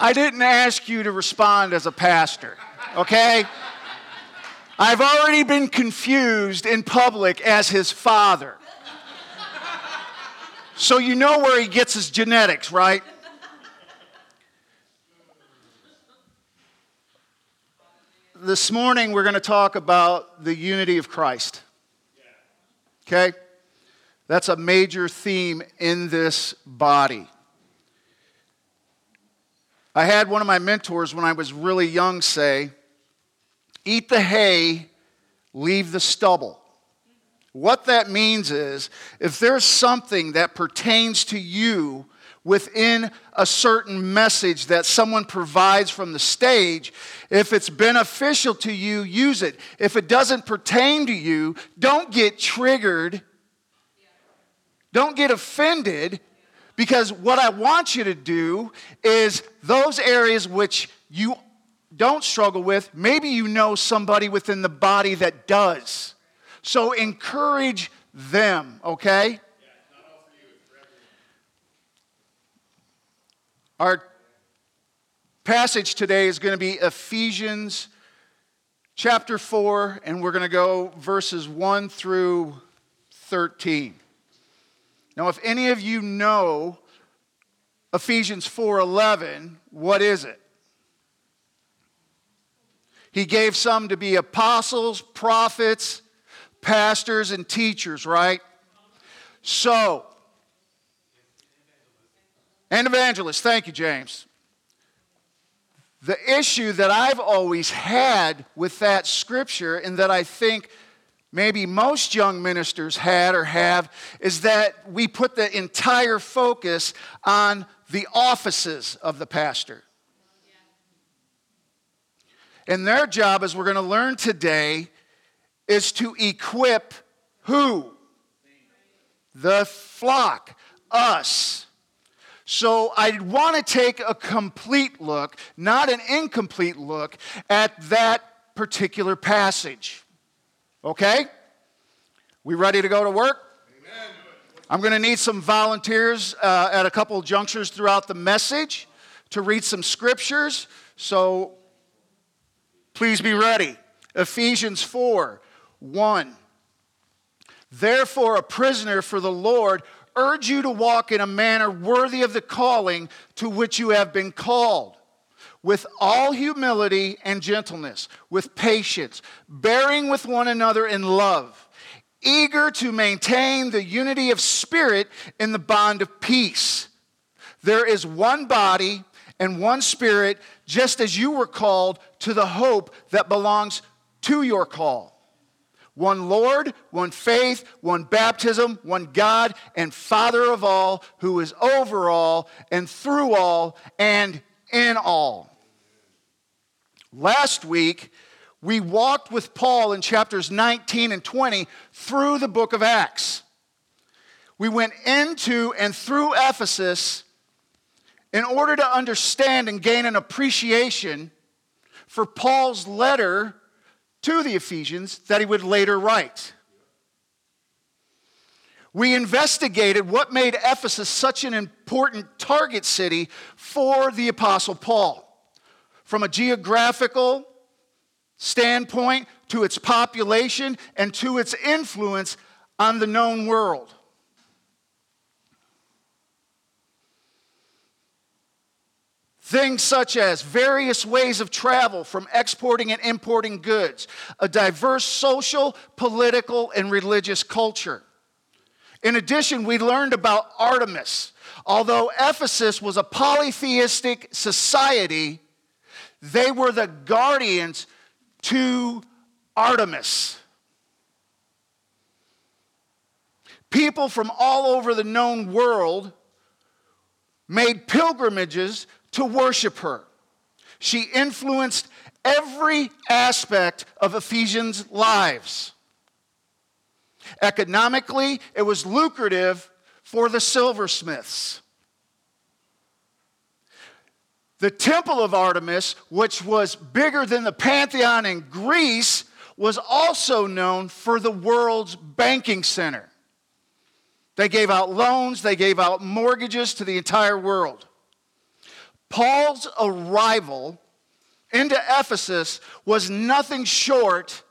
I didn't ask you to respond as a pastor, okay? I've already been confused in public as his father. So you know where he gets his genetics, right? This morning we're going to talk about the unity of Christ. Okay? That's a major theme in this body. I had one of my mentors when I was really young say, Eat the hay, leave the stubble. What that means is if there's something that pertains to you within a certain message that someone provides from the stage, if it's beneficial to you, use it. If it doesn't pertain to you, don't get triggered. Don't get offended because what I want you to do is those areas which you don't struggle with, maybe you know somebody within the body that does. So encourage them, okay? Our passage today is going to be Ephesians chapter 4, and we're going to go verses 1 through 13. Now, if any of you know Ephesians 4:11, what is it? He gave some to be apostles, prophets, pastors, and teachers, right? So, and evangelists. Thank you, James. The issue that I've always had with that scripture, and that I think maybe most young ministers had or have, is that we put the entire focus on the offices of the pastor. And their job, as we're going to learn today, is to equip who? The flock, us. So I want to take a complete look, not an incomplete look, at that particular passage. Okay? We ready to go to work? Amen. I'm going to need some volunteers uh, at a couple junctures throughout the message to read some scriptures. So Please be ready. Ephesians 4 1. Therefore, a prisoner for the Lord, urge you to walk in a manner worthy of the calling to which you have been called, with all humility and gentleness, with patience, bearing with one another in love, eager to maintain the unity of spirit in the bond of peace. There is one body and one spirit, just as you were called to the hope that belongs to your call. One Lord, one faith, one baptism, one God and Father of all, who is over all and through all and in all. Last week, we walked with Paul in chapters 19 and 20 through the book of Acts. We went into and through Ephesus in order to understand and gain an appreciation for Paul's letter to the Ephesians that he would later write. We investigated what made Ephesus such an important target city for the Apostle Paul. From a geographical standpoint, to its population, and to its influence on the known world. Things such as various ways of travel from exporting and importing goods, a diverse social, political, and religious culture. In addition, we learned about Artemis. Although Ephesus was a polytheistic society, they were the guardians to Artemis. People from all over the known world made pilgrimages to worship her. She influenced every aspect of Ephesians' lives. Economically, it was lucrative for the silversmiths. The temple of Artemis, which was bigger than the Pantheon in Greece, was also known for the world's banking center. They gave out loans, they gave out mortgages to the entire world. Paul's arrival into Ephesus was nothing short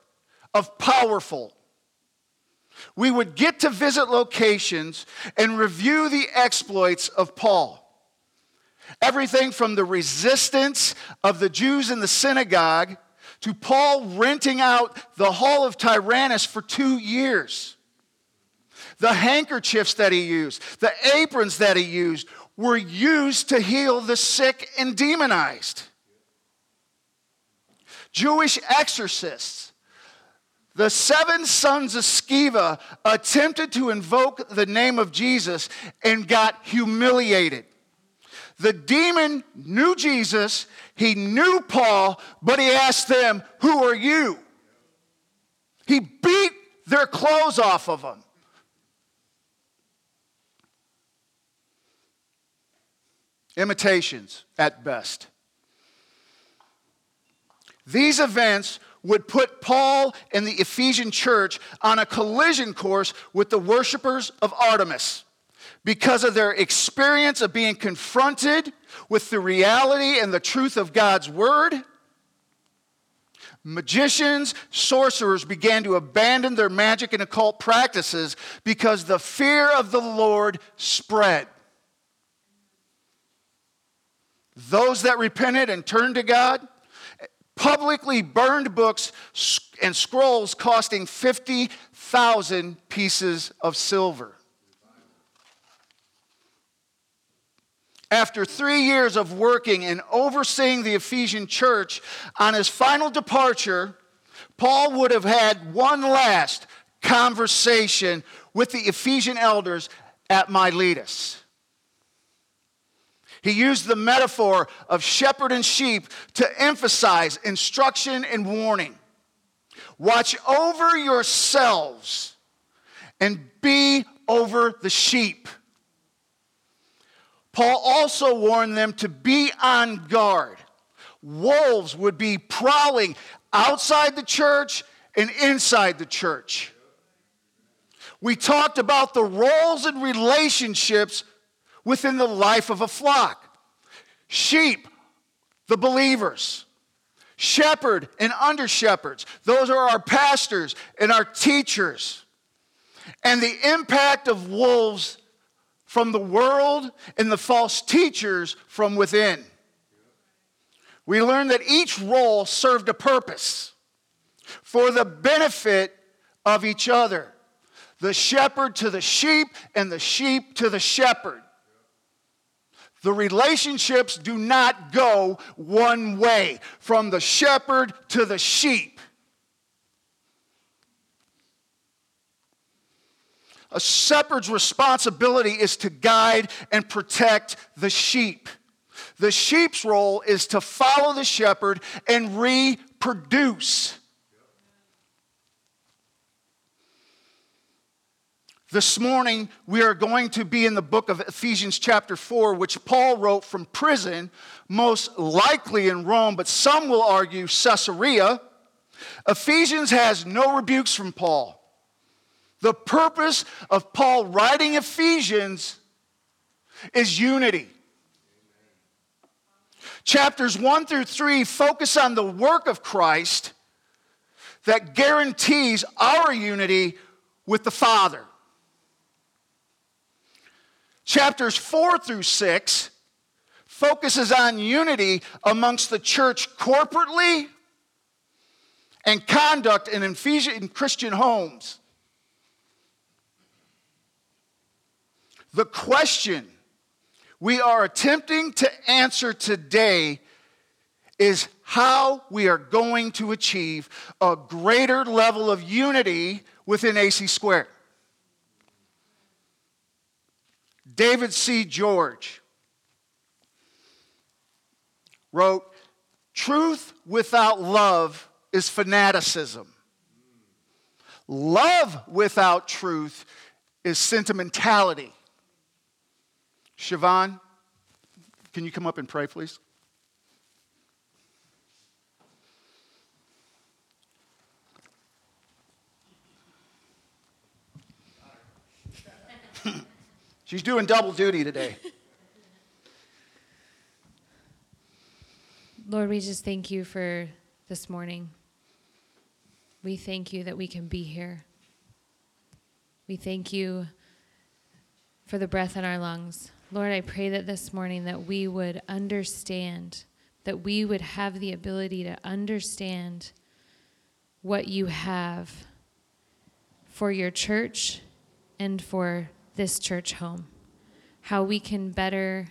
of powerful. We would get to visit locations and review the exploits of Paul. Everything from the resistance of the Jews in the synagogue to Paul renting out the hall of Tyrannus for two years. The handkerchiefs that he used, the aprons that he used, were used to heal the sick and demonized. Jewish exorcists, the seven sons of Sceva attempted to invoke the name of Jesus and got humiliated. The demon knew Jesus, he knew Paul, but he asked them, Who are you? He beat their clothes off of them. Imitations at best. These events would put Paul and the Ephesian church on a collision course with the worshipers of Artemis because of their experience of being confronted with the reality and the truth of God's word. Magicians, sorcerers began to abandon their magic and occult practices because the fear of the Lord spread. Those that repented and turned to God publicly burned books and scrolls costing 50,000 pieces of silver. After three years of working and overseeing the Ephesian church, on his final departure, Paul would have had one last conversation with the Ephesian elders at Miletus. He used the metaphor of shepherd and sheep to emphasize instruction and warning. Watch over yourselves and be over the sheep. Paul also warned them to be on guard. Wolves would be prowling outside the church and inside the church. We talked about the roles and relationships within the life of a flock sheep, the believers, shepherd and under shepherds. Those are our pastors and our teachers. And the impact of wolves from the world and the false teachers from within. We learned that each role served a purpose for the benefit of each other the shepherd to the sheep, and the sheep to the shepherd. The relationships do not go one way from the shepherd to the sheep. A shepherd's responsibility is to guide and protect the sheep. The sheep's role is to follow the shepherd and reproduce. This morning, we are going to be in the book of Ephesians, chapter 4, which Paul wrote from prison, most likely in Rome, but some will argue Caesarea. Ephesians has no rebukes from Paul. The purpose of Paul writing Ephesians is unity. Chapters 1 through 3 focus on the work of Christ that guarantees our unity with the Father. Chapters 4 through 6 focuses on unity amongst the church corporately and conduct in Ephesian Christian homes. The question we are attempting to answer today is how we are going to achieve a greater level of unity within AC Square. David C. George wrote, Truth without love is fanaticism. Love without truth is sentimentality. Siobhan, can you come up and pray, please? She's doing double duty today. Lord, we just thank you for this morning. We thank you that we can be here. We thank you for the breath in our lungs. Lord, I pray that this morning that we would understand, that we would have the ability to understand what you have for your church and for this church home. How we can better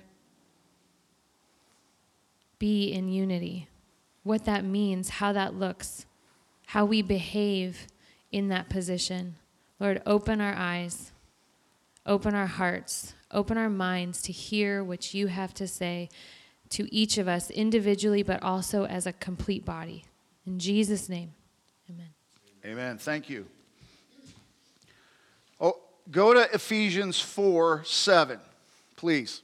be in unity, what that means, how that looks, how we behave in that position. Lord, open our eyes, open our hearts, open our minds to hear what you have to say to each of us individually, but also as a complete body. In Jesus' name, amen. Amen. Thank you. Oh, go to Ephesians 4 7, please.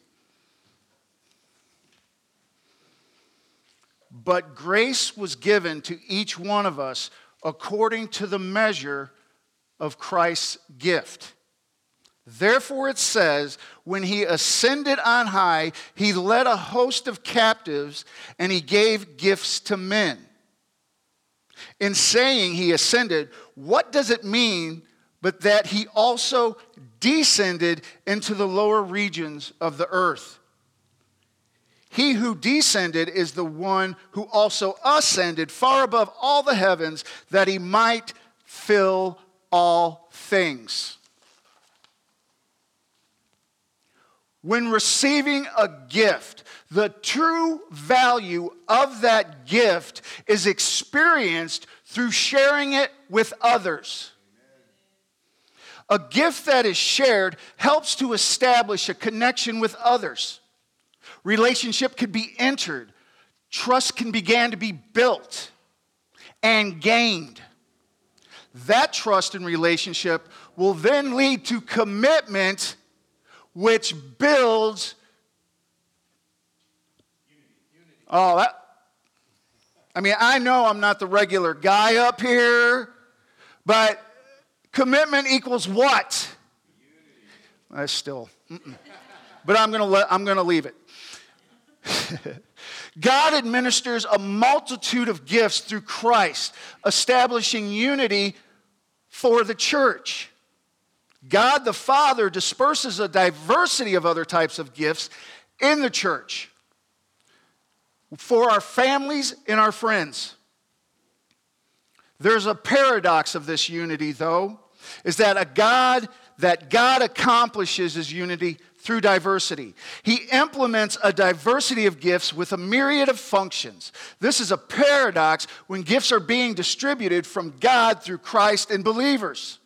But grace was given to each one of us according to the measure of Christ's gift. Therefore, it says, when he ascended on high, he led a host of captives and he gave gifts to men. In saying he ascended, what does it mean but that he also descended into the lower regions of the earth? He who descended is the one who also ascended far above all the heavens that he might fill all things. When receiving a gift, the true value of that gift is experienced through sharing it with others. A gift that is shared helps to establish a connection with others. Relationship could be entered, trust can begin to be built and gained. That trust and relationship will then lead to commitment, which builds. Oh, that. I mean, I know I'm not the regular guy up here, but commitment equals what? I still. But I'm gonna let, I'm gonna leave it. God administers a multitude of gifts through Christ, establishing unity for the church. God the Father disperses a diversity of other types of gifts in the church for our families and our friends. There's a paradox of this unity, though, is that a God that God accomplishes is unity through diversity. He implements a diversity of gifts with a myriad of functions. This is a paradox when gifts are being distributed from God through Christ and believers.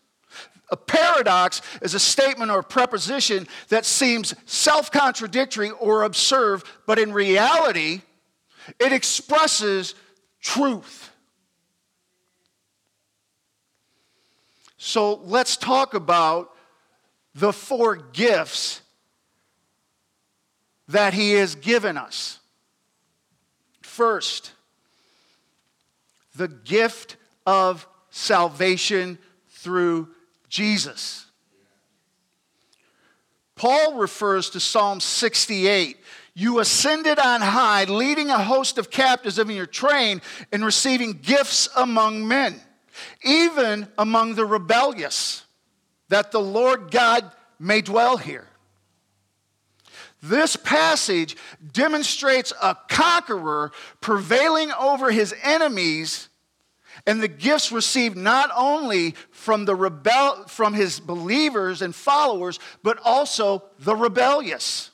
A paradox is a statement or preposition that seems self contradictory or absurd, but in reality, it expresses truth. So let's talk about the four gifts that He has given us. First, the gift of salvation through Jesus. Paul refers to Psalm 68. You ascended on high, leading a host of captives in your train and receiving gifts among men, even among the rebellious, that the Lord God may dwell here. This passage demonstrates a conqueror prevailing over his enemies and the gifts received not only from the rebel from his believers and followers but also the rebellious.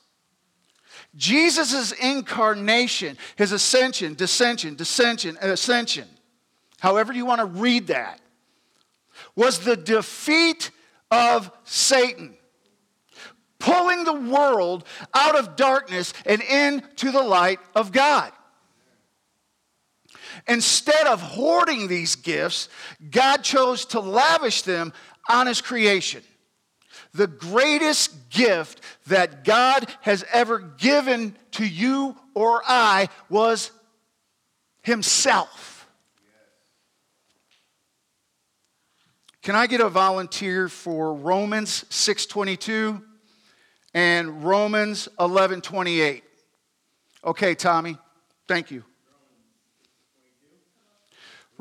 Jesus' incarnation, his ascension, descension, descension, ascension, however you want to read that, was the defeat of Satan pulling the world out of darkness and into the light of God. Instead of hoarding these gifts, God chose to lavish them on His creation. The greatest gift that God has ever given to you or I was Himself. Can I get a volunteer for Romans 622? and Romans 11 28. Okay, Tommy, thank you.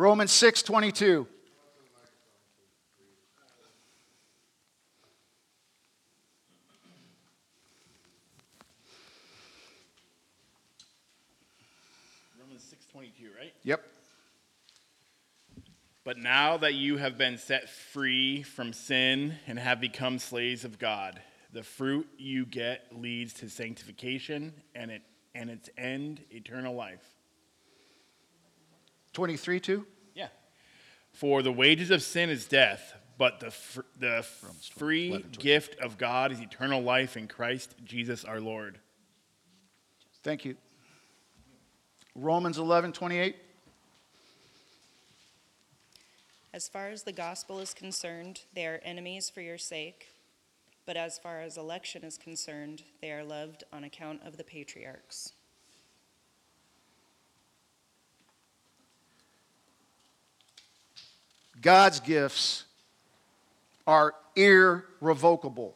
Romans 6 22. Romans 6:22, right? Yep. But now that you have been set free from sin and have become slaves of God, the fruit you get leads to sanctification and it and its end eternal life. 23 2. Yeah. For the wages of sin is death, but the fr- the free 11, gift of God is eternal life in Christ Jesus our Lord. Thank you. Romans 11 28. As far as the gospel is concerned, they are enemies for your sake. But as far as election is concerned, they are loved on account of the patriarchs. God's gifts are irrevocable.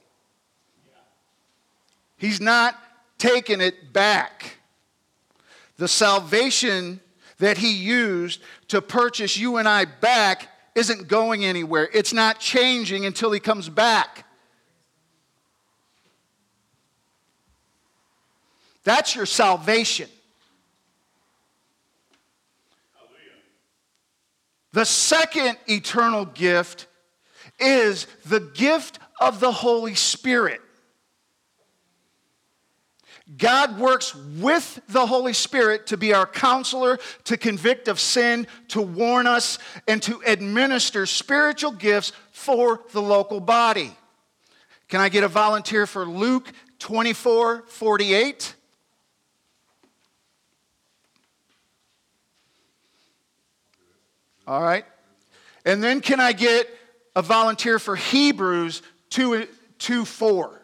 He's not taking it back. The salvation that He used to purchase you and I back isn't going anywhere. It's not changing until He comes back. That's your salvation. The second eternal gift is the gift of the Holy Spirit. God works with the Holy Spirit to be our counselor, to convict of sin, to warn us, and to administer spiritual gifts for the local body. Can I get a volunteer for Luke 24 48? All right. And then can I get a volunteer for Hebrews 2, 2 4?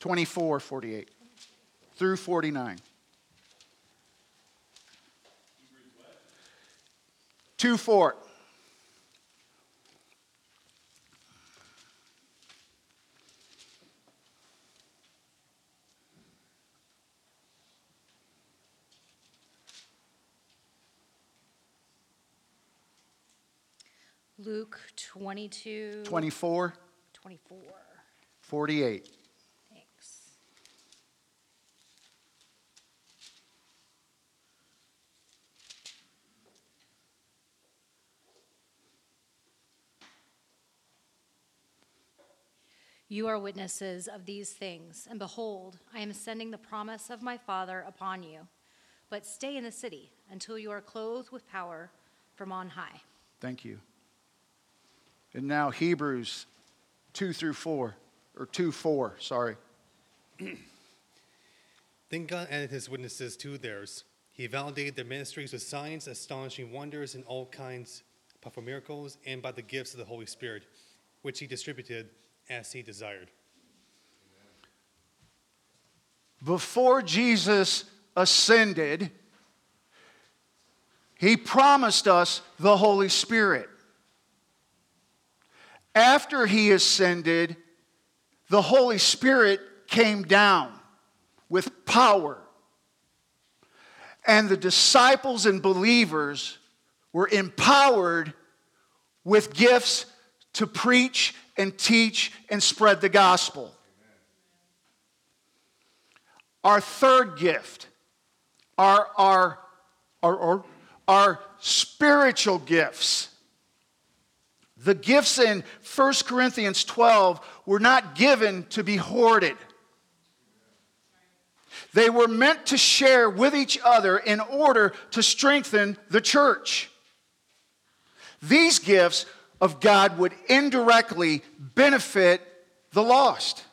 24, 48 through 49. 2 4. Luke 22, 24, 24. 48. Thanks. You are witnesses of these things, and behold, I am sending the promise of my Father upon you. But stay in the city until you are clothed with power from on high. Thank you. And now Hebrews 2 through 4, or 2 4, sorry. Then God added his witnesses to theirs. He validated their ministries with signs, astonishing wonders, and all kinds of miracles, and by the gifts of the Holy Spirit, which he distributed as he desired. Before Jesus ascended, he promised us the Holy Spirit. After he ascended, the Holy Spirit came down with power. And the disciples and believers were empowered with gifts to preach and teach and spread the gospel. Our third gift are our, our, our, our spiritual gifts. The gifts in 1 Corinthians 12 were not given to be hoarded. They were meant to share with each other in order to strengthen the church. These gifts of God would indirectly benefit the lost.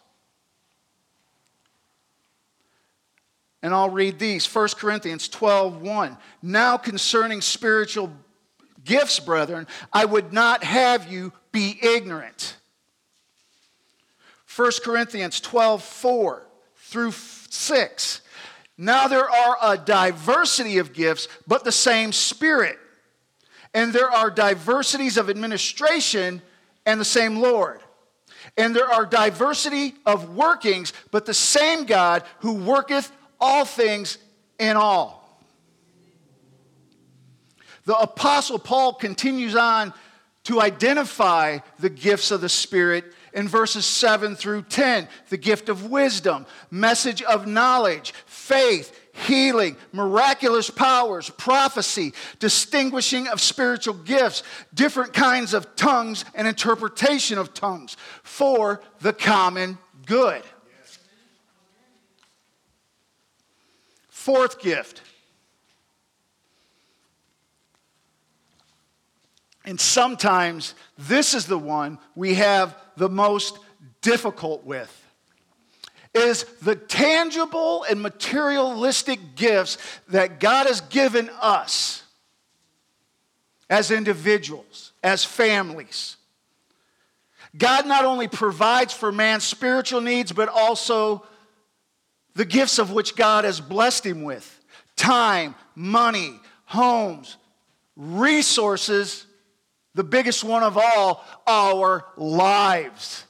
And I'll read these 1 Corinthians 12 1. Now concerning spiritual gifts, brethren, I would not have you be ignorant. 1 Corinthians 12 4 through 6. Now there are a diversity of gifts, but the same Spirit. And there are diversities of administration and the same Lord. And there are diversity of workings, but the same God who worketh all things in all. The Apostle Paul continues on to identify the gifts of the Spirit in verses 7 through 10 the gift of wisdom, message of knowledge, faith, healing, miraculous powers, prophecy, distinguishing of spiritual gifts, different kinds of tongues, and interpretation of tongues for the common good. Fourth gift. And sometimes this is the one we have the most difficult with is the tangible and materialistic gifts that God has given us as individuals, as families. God not only provides for man's spiritual needs, but also the gifts of which God has blessed him with time, money, homes, resources, the biggest one of all, our lives.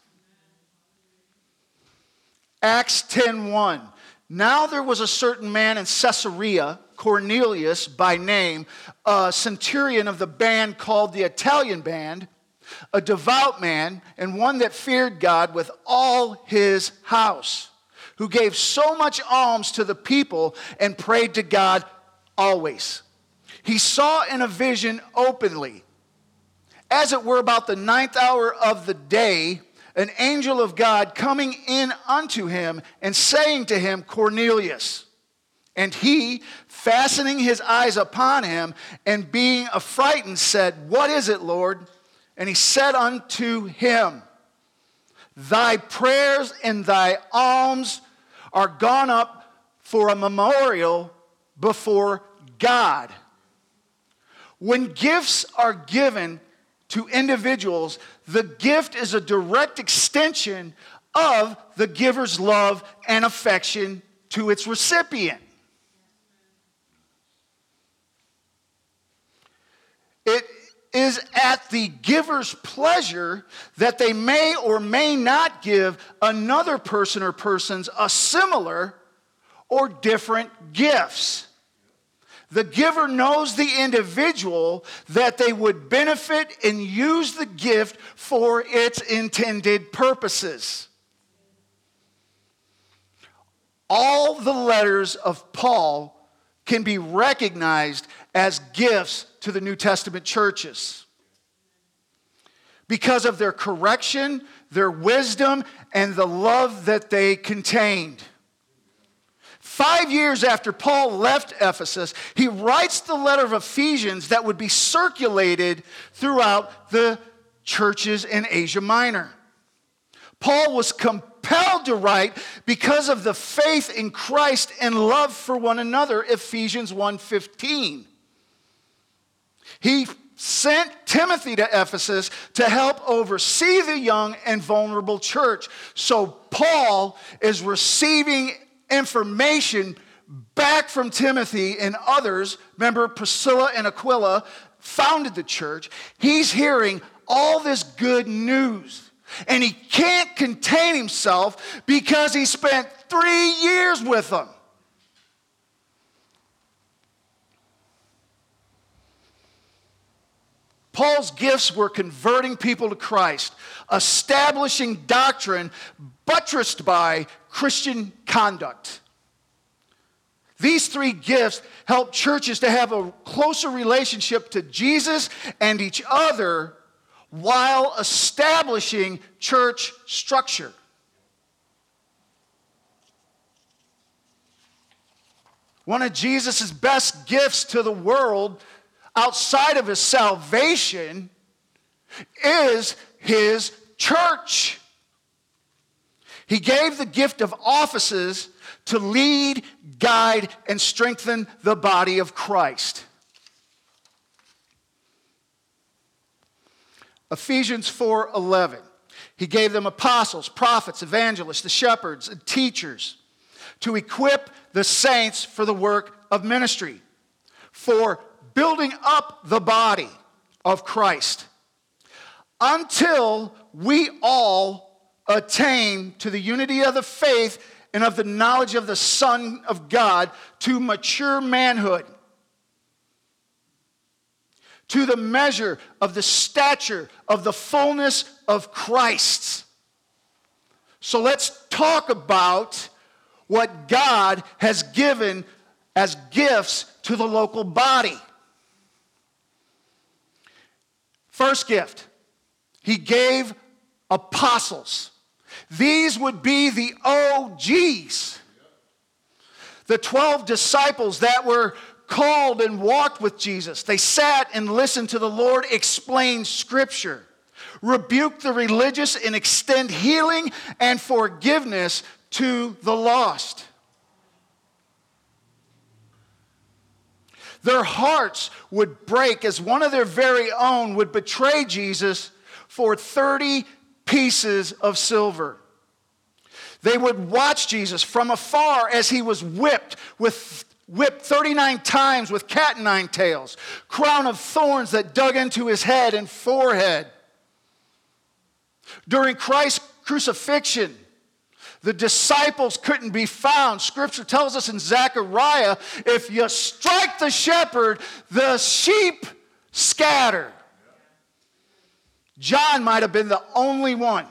Acts 10:1. Now there was a certain man in Caesarea, Cornelius by name, a centurion of the band called the Italian band, a devout man and one that feared God with all his house, who gave so much alms to the people and prayed to God always. He saw in a vision openly, as it were about the ninth hour of the day, an angel of God coming in unto him and saying to him, Cornelius. And he, fastening his eyes upon him and being affrighted, said, What is it, Lord? And he said unto him, Thy prayers and thy alms are gone up for a memorial before God. When gifts are given to individuals, the gift is a direct extension of the giver's love and affection to its recipient. It is at the giver's pleasure that they may or may not give another person or persons a similar or different gifts. The giver knows the individual that they would benefit and use the gift for its intended purposes. All the letters of Paul can be recognized as gifts to the New Testament churches because of their correction, their wisdom, and the love that they contained. Five years after Paul left Ephesus, he writes the letter of Ephesians that would be circulated throughout the churches in Asia Minor. Paul was compelled to write because of the faith in Christ and love for one another, Ephesians 1:15. He sent Timothy to Ephesus to help oversee the young and vulnerable church. So Paul is receiving information back from Timothy and others. Remember, Priscilla and Aquila founded the church. He's hearing all this good news. And he can't contain himself because he spent three years with them. Paul's gifts were converting people to Christ, establishing doctrine buttressed by Christian conduct. These three gifts help churches to have a closer relationship to Jesus and each other while establishing church structure. One of Jesus' best gifts to the world outside of his salvation is his church. He gave the gift of offices to lead, guide, and strengthen the body of Christ. Ephesians 4:11. He gave them apostles, prophets, evangelists, the shepherds, and teachers to equip the saints for the work of ministry, for building up the body of Christ until we all attain to the unity of the faith and of the knowledge of the Son of God to mature manhood. to the measure of the stature of the fullness of Christ. So let's talk about what God has given as gifts to the local body. First gift, he gave apostles. These would be the OGs. The 12 disciples that were called and walked with Jesus. They sat and listened to the Lord explain scripture, rebuke the religious, and extend healing and forgiveness to the lost. Their hearts would break as one of their very own would betray Jesus for 30 pieces of silver. They would watch Jesus from afar as he was whipped with whipped 39 times with cat and nine tails, crown of thorns that dug into his head and forehead. During Christ's crucifixion, the disciples couldn't be found. Scripture tells us in Zechariah if you strike the shepherd, the sheep scatter. John might have been the only one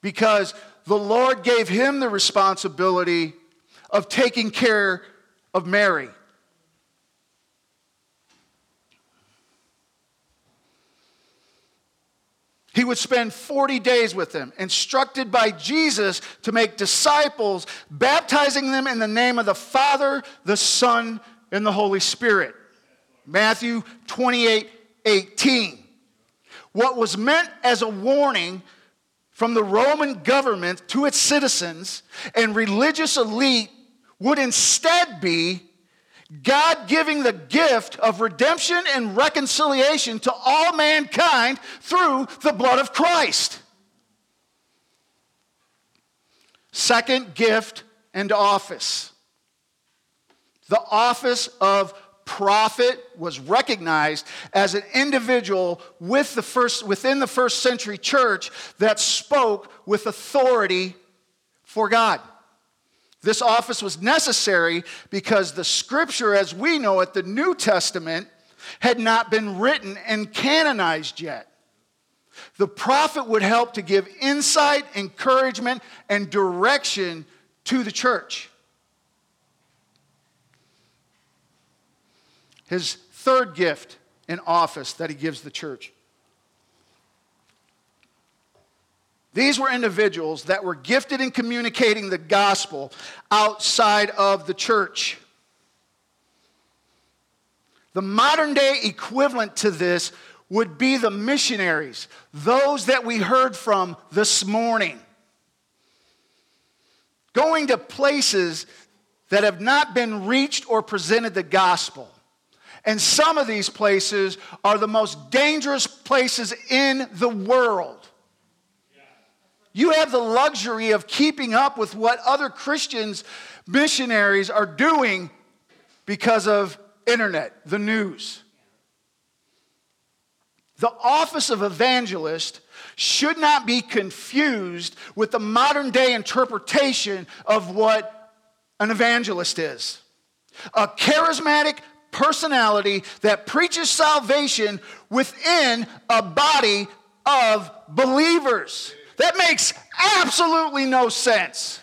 because the Lord gave him the responsibility of taking care of Mary. He would spend 40 days with them, instructed by Jesus to make disciples, baptizing them in the name of the Father, the Son, and the Holy Spirit. Matthew 28 18. What was meant as a warning from the Roman government to its citizens and religious elite would instead be God giving the gift of redemption and reconciliation to all mankind through the blood of Christ. Second gift and office. The office of prophet was recognized as an individual with the first, within the first century church that spoke with authority for God. This office was necessary because the scripture, as we know it, the New Testament, had not been written and canonized yet. The prophet would help to give insight, encouragement, and direction to the church. His third gift in office that he gives the church These were individuals that were gifted in communicating the gospel outside of the church. The modern day equivalent to this would be the missionaries, those that we heard from this morning. Going to places that have not been reached or presented the gospel. And some of these places are the most dangerous places in the world. You have the luxury of keeping up with what other Christians, missionaries are doing because of internet, the news. The office of evangelist should not be confused with the modern day interpretation of what an evangelist is. A charismatic personality that preaches salvation within a body of believers. That makes absolutely no sense.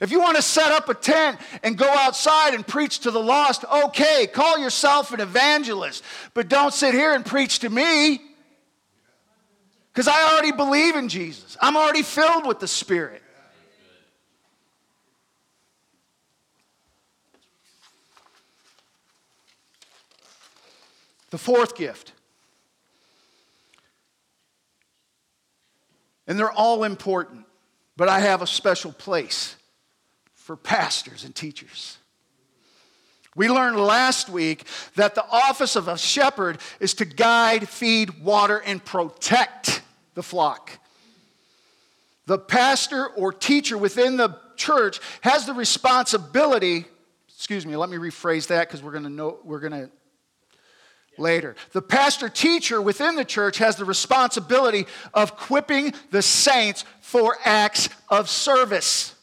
If you want to set up a tent and go outside and preach to the lost, okay, call yourself an evangelist, but don't sit here and preach to me because I already believe in Jesus. I'm already filled with the Spirit. The fourth gift And they're all important, but I have a special place for pastors and teachers. We learned last week that the office of a shepherd is to guide, feed, water, and protect the flock. The pastor or teacher within the church has the responsibility, excuse me, let me rephrase that because we're going to know we're going to later. The pastor teacher within the church has the responsibility of equipping the saints for acts of service.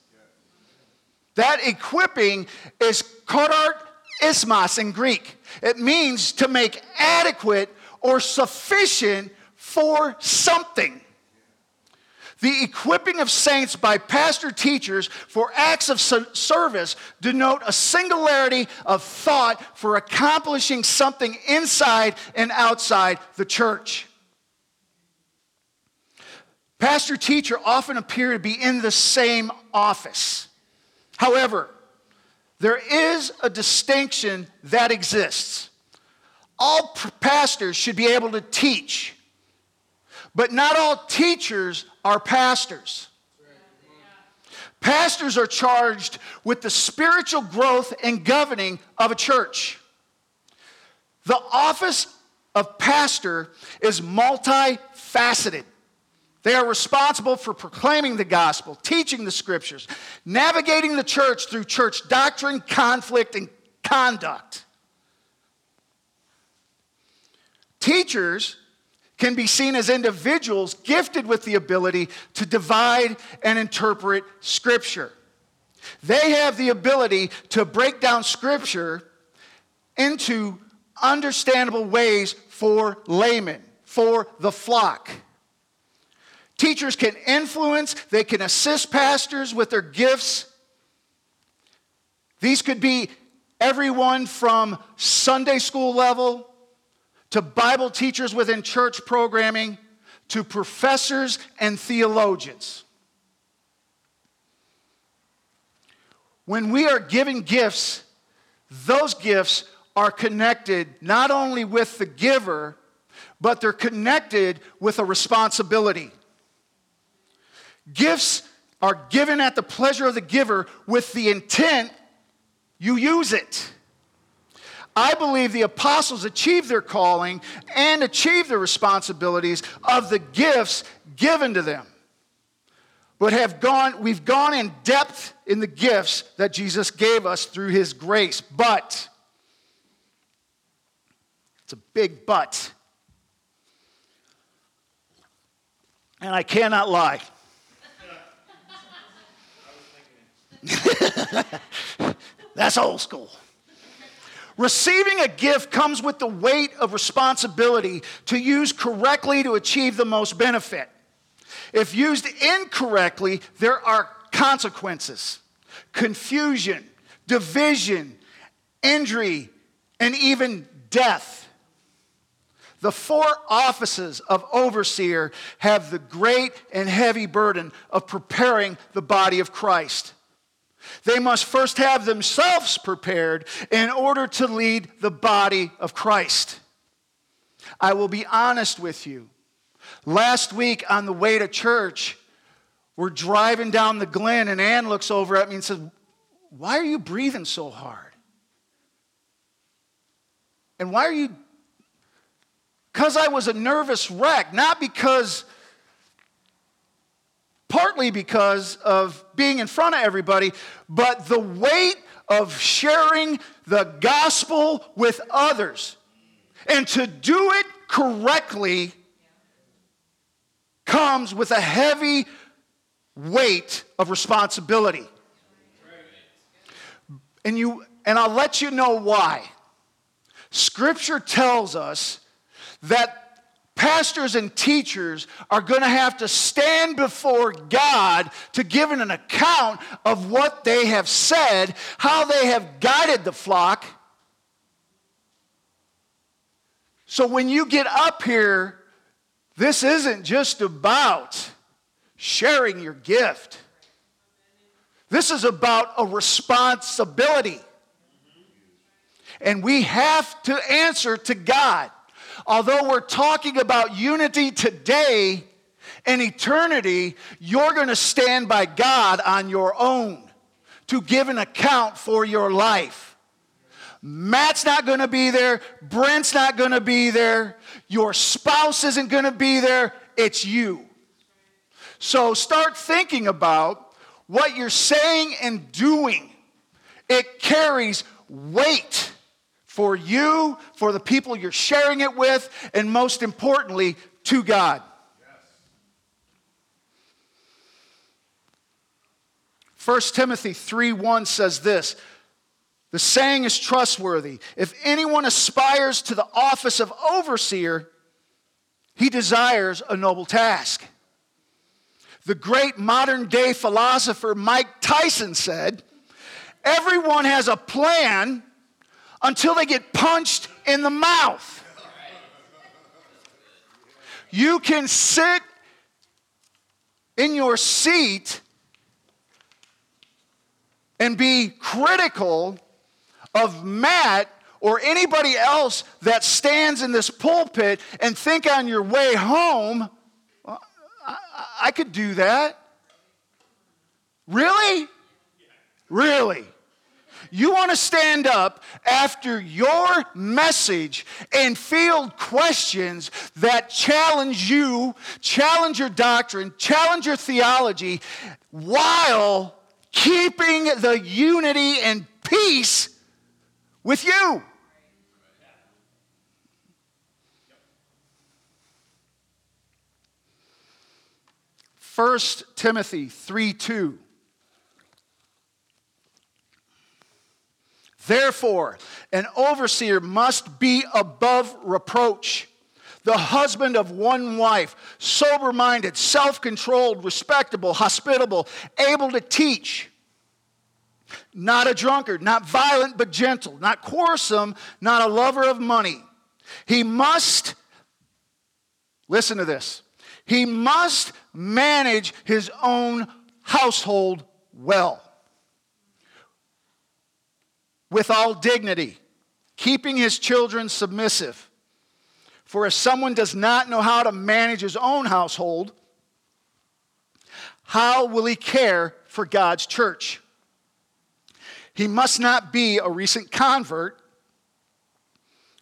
That equipping is caught ismos in Greek. It means to make adequate or sufficient for something. The equipping of saints by pastor teachers for acts of service denote a singularity of thought for accomplishing something inside and outside the church. Pastor teacher often appear to be in the same office. However, there is a distinction that exists. All pastors should be able to teach but not all teachers are pastors. Pastors are charged with the spiritual growth and governing of a church. The office of pastor is multifaceted. They are responsible for proclaiming the gospel, teaching the scriptures, navigating the church through church doctrine, conflict, and conduct. Teachers can be seen as individuals gifted with the ability to divide and interpret Scripture. They have the ability to break down Scripture into understandable ways for laymen, for the flock. Teachers can influence, they can assist pastors with their gifts. These could be everyone from Sunday school level to Bible teachers within church programming, to professors and theologians. When we are giving gifts, those gifts are connected not only with the giver, but they're connected with a responsibility. Gifts are given at the pleasure of the giver with the intent you use it. I believe the apostles achieved their calling and achieved the responsibilities of the gifts given to them. But have gone, we've gone in depth in the gifts that Jesus gave us through his grace. But, it's a big but. And I cannot lie. That's old school. Receiving a gift comes with the weight of responsibility to use correctly to achieve the most benefit. If used incorrectly, there are consequences confusion, division, injury, and even death. The four offices of overseer have the great and heavy burden of preparing the body of Christ. They must first have themselves prepared in order to lead the body of Christ. I will be honest with you. Last week on the way to church, we're driving down the Glen, and Ann looks over at me and says, Why are you breathing so hard? And why are you? Because I was a nervous wreck, not because partly because of being in front of everybody, but the weight of sharing the gospel with others. And to do it correctly comes with a heavy weight of responsibility. And you and I'll let you know why. Scripture tells us that pastors and teachers are going to have to stand before God to give an account of what they have said, how they have guided the flock. So when you get up here, this isn't just about sharing your gift. This is about a responsibility. And we have to answer to God. Although we're talking about unity today and eternity, you're going to stand by God on your own to give an account for your life. Matt's not going to be there. Brent's not going to be there. Your spouse isn't going to be there. It's you. So start thinking about what you're saying and doing. It carries weight for you, for the people you're sharing it with, and most importantly, to God. Yes. 1 Timothy 3 1 says this The saying is trustworthy. If anyone aspires to the office of overseer, he desires a noble task. The great modern day philosopher Mike Tyson said, Everyone has a plan until they get punched in the mouth. You can sit in your seat and be critical of Matt or anybody else that stands in this pulpit and think on your way home, well, I, I could do that. Really? Really? You want to stand up after your message and field questions that challenge you, challenge your doctrine, challenge your theology, while keeping the unity and peace with you. First Timothy 3 2. Therefore, an overseer must be above reproach, the husband of one wife, sober minded, self controlled, respectable, hospitable, able to teach. Not a drunkard, not violent but gentle, not quarrelsome, not a lover of money. He must, listen to this, he must manage his own household well with all dignity, keeping his children submissive. For if someone does not know how to manage his own household, how will he care for God's church? He must not be a recent convert,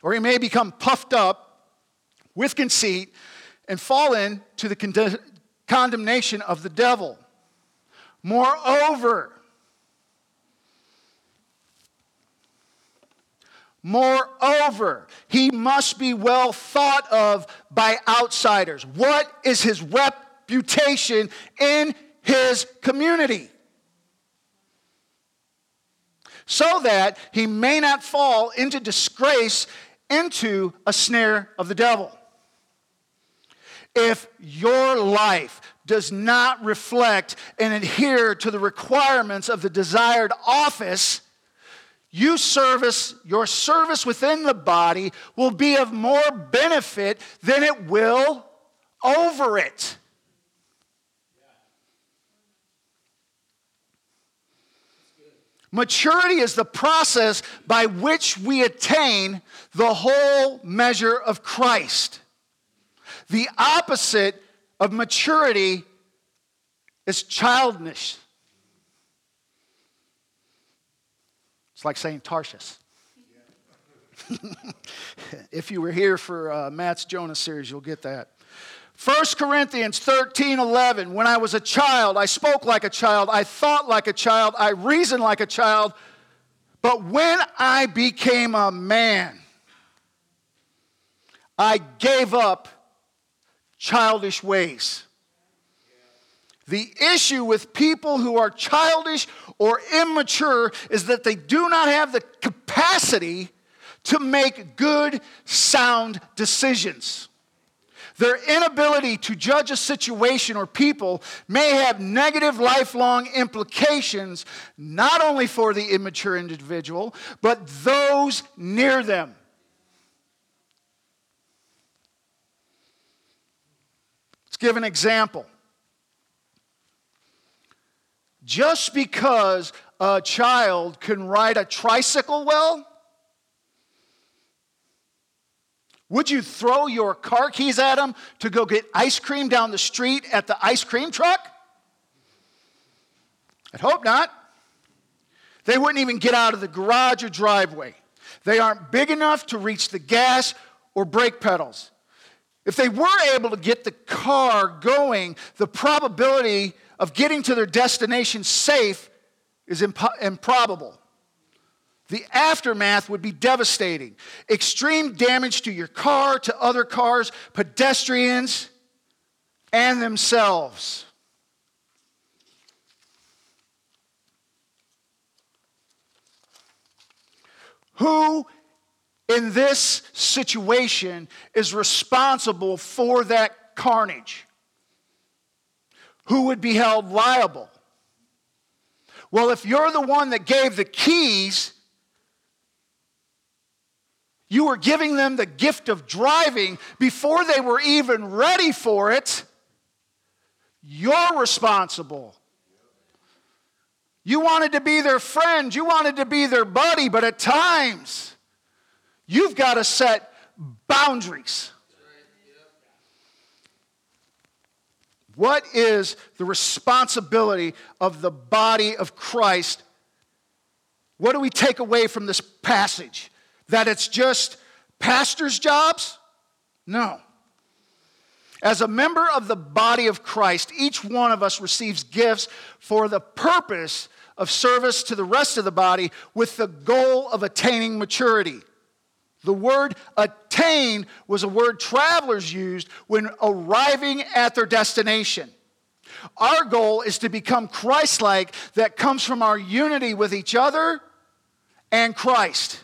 or he may become puffed up with conceit and fall into the condemnation of the devil. Moreover, Moreover, he must be well thought of by outsiders. What is his reputation in his community? So that he may not fall into disgrace, into a snare of the devil. If your life does not reflect and adhere to the requirements of the desired office, you service, your service within the body will be of more benefit than it will over it. Maturity is the process by which we attain the whole measure of Christ. The opposite of maturity is childishness. It's like saying Tarshish. if you were here for uh, Matt's Jonah series, you'll get that. 1 Corinthians 13 11. When I was a child, I spoke like a child, I thought like a child, I reasoned like a child. But when I became a man, I gave up childish ways. The issue with people who are childish or immature is that they do not have the capacity to make good, sound decisions. Their inability to judge a situation or people may have negative lifelong implications, not only for the immature individual, but those near them. Let's give an example. Just because a child can ride a tricycle well, would you throw your car keys at them to go get ice cream down the street at the ice cream truck? I'd hope not. They wouldn't even get out of the garage or driveway. They aren't big enough to reach the gas or brake pedals. If they were able to get the car going, the probability of getting to their destination safe is imp- improbable. The aftermath would be devastating. Extreme damage to your car, to other cars, pedestrians, and themselves. Who in this situation is responsible for that carnage? Who would be held liable? Well, if you're the one that gave the keys, you were giving them the gift of driving before they were even ready for it. You're responsible. You wanted to be their friend, you wanted to be their buddy, but at times, you've got to set boundaries. What is the responsibility of the body of Christ? What do we take away from this passage? That it's just pastors' jobs? No. As a member of the body of Christ, each one of us receives gifts for the purpose of service to the rest of the body with the goal of attaining maturity. The word attain was a word travelers used when arriving at their destination. Our goal is to become Christ like that comes from our unity with each other and Christ.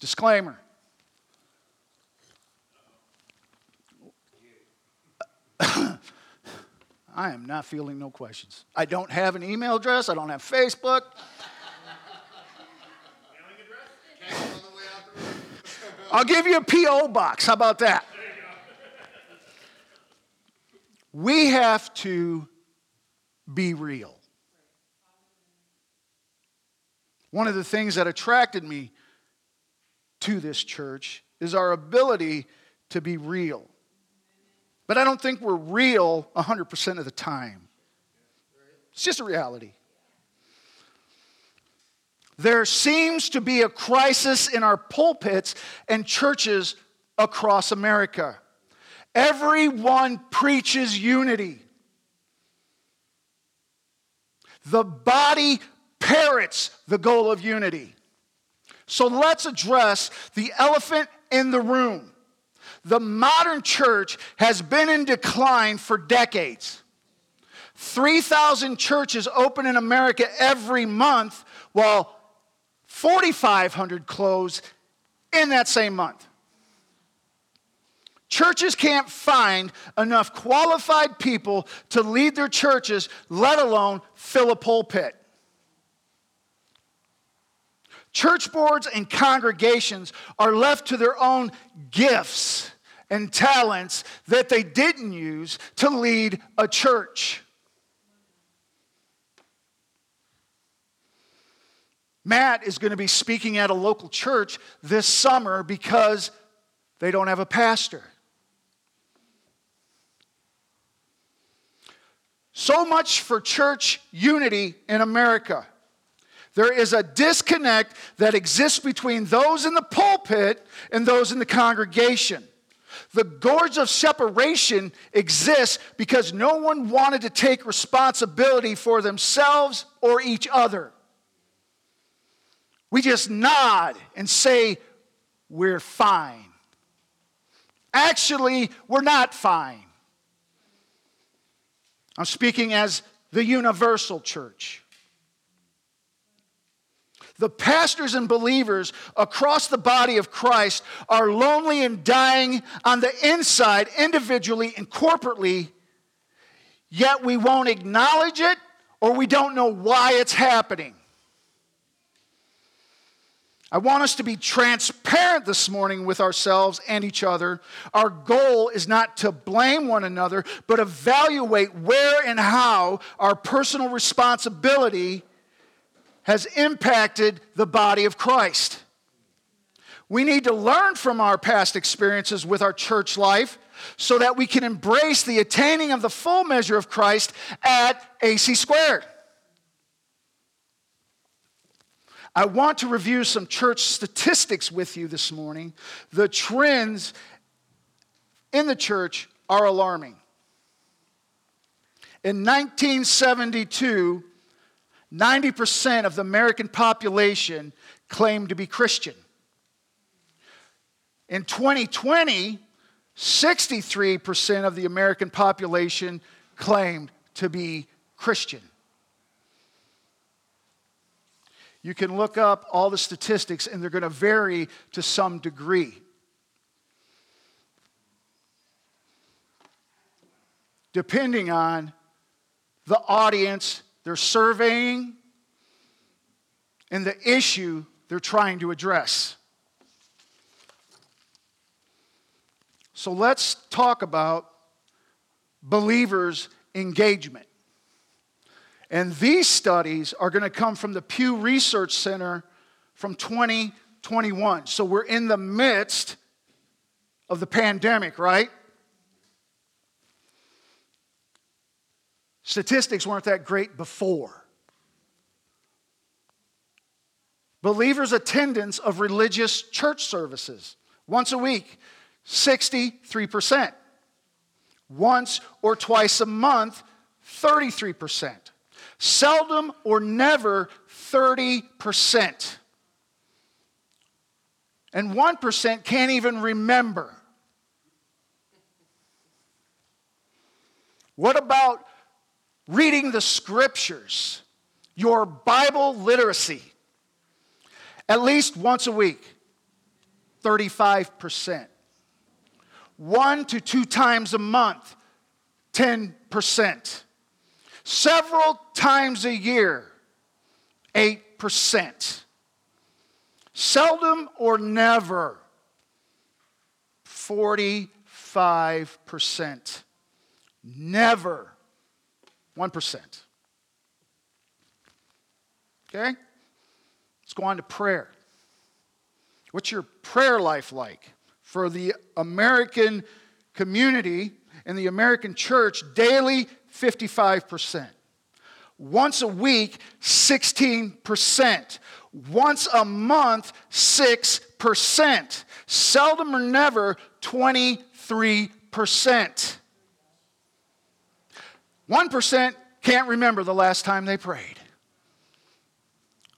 Disclaimer. I am not feeling no questions. I don't have an email address. I don't have Facebook. I'll give you a P.O. box. How about that? We have to be real. One of the things that attracted me to this church is our ability to be real. But I don't think we're real 100% of the time. It's just a reality. There seems to be a crisis in our pulpits and churches across America. Everyone preaches unity. The body parrots the goal of unity. So let's address the elephant in the room. The modern church has been in decline for decades. 3,000 churches open in America every month, while 4,500 close in that same month. Churches can't find enough qualified people to lead their churches, let alone fill a pulpit. Church boards and congregations are left to their own gifts and talents that they didn't use to lead a church. Matt is going to be speaking at a local church this summer because they don't have a pastor. So much for church unity in America. There is a disconnect that exists between those in the pulpit and those in the congregation. The gorge of separation exists because no one wanted to take responsibility for themselves or each other. We just nod and say, We're fine. Actually, we're not fine. I'm speaking as the universal church. The pastors and believers across the body of Christ are lonely and dying on the inside, individually and corporately, yet we won't acknowledge it or we don't know why it's happening. I want us to be transparent this morning with ourselves and each other. Our goal is not to blame one another, but evaluate where and how our personal responsibility has impacted the body of Christ. We need to learn from our past experiences with our church life so that we can embrace the attaining of the full measure of Christ at AC squared. I want to review some church statistics with you this morning. The trends in the church are alarming. In 1972, 90% of the American population claimed to be Christian. In 2020, 63% of the American population claimed to be Christian. You can look up all the statistics, and they're going to vary to some degree. Depending on the audience they're surveying and the issue they're trying to address. So let's talk about believers' engagement. And these studies are going to come from the Pew Research Center from 2021. So we're in the midst of the pandemic, right? Statistics weren't that great before. Believers' attendance of religious church services once a week, 63%. Once or twice a month, 33%. Seldom or never, 30%. And 1% can't even remember. What about reading the scriptures, your Bible literacy? At least once a week, 35%. One to two times a month, 10%. Several times a year, 8%. Seldom or never, 45%. Never, 1%. Okay? Let's go on to prayer. What's your prayer life like? For the American community and the American church, daily 55%. Once a week, 16%. Once a month, 6%. Seldom or never, 23%. 1% can't remember the last time they prayed.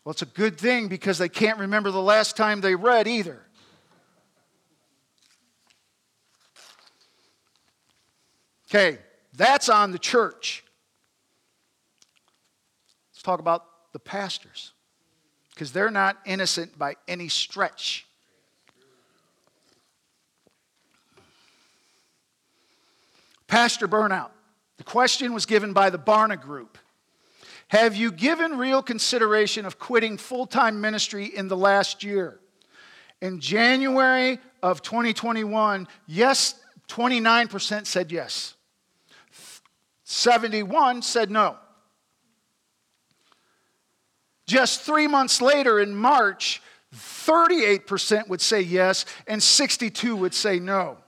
Well, it's a good thing because they can't remember the last time they read either. Okay, that's on the church. Let's talk about the pastors because they're not innocent by any stretch. Pastor burnout. The question was given by the Barna Group. Have you given real consideration of quitting full time ministry in the last year? In January of 2021, yes, 29% said yes. 71 said no. Just three months later in March, 38% would say yes and 62 would say no.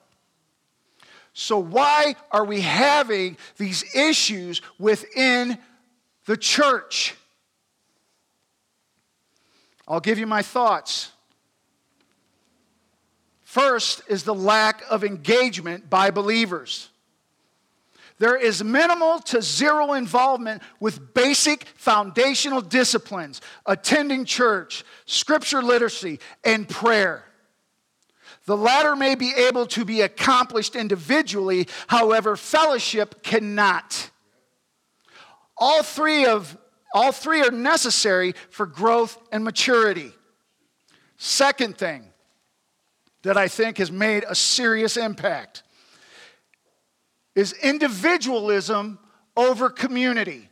So, why are we having these issues within the church? I'll give you my thoughts. First is the lack of engagement by believers. There is minimal to zero involvement with basic foundational disciplines, attending church, scripture literacy, and prayer. The latter may be able to be accomplished individually, however, fellowship cannot. All three, of, all three are necessary for growth and maturity. Second thing that I think has made a serious impact is individualism over community.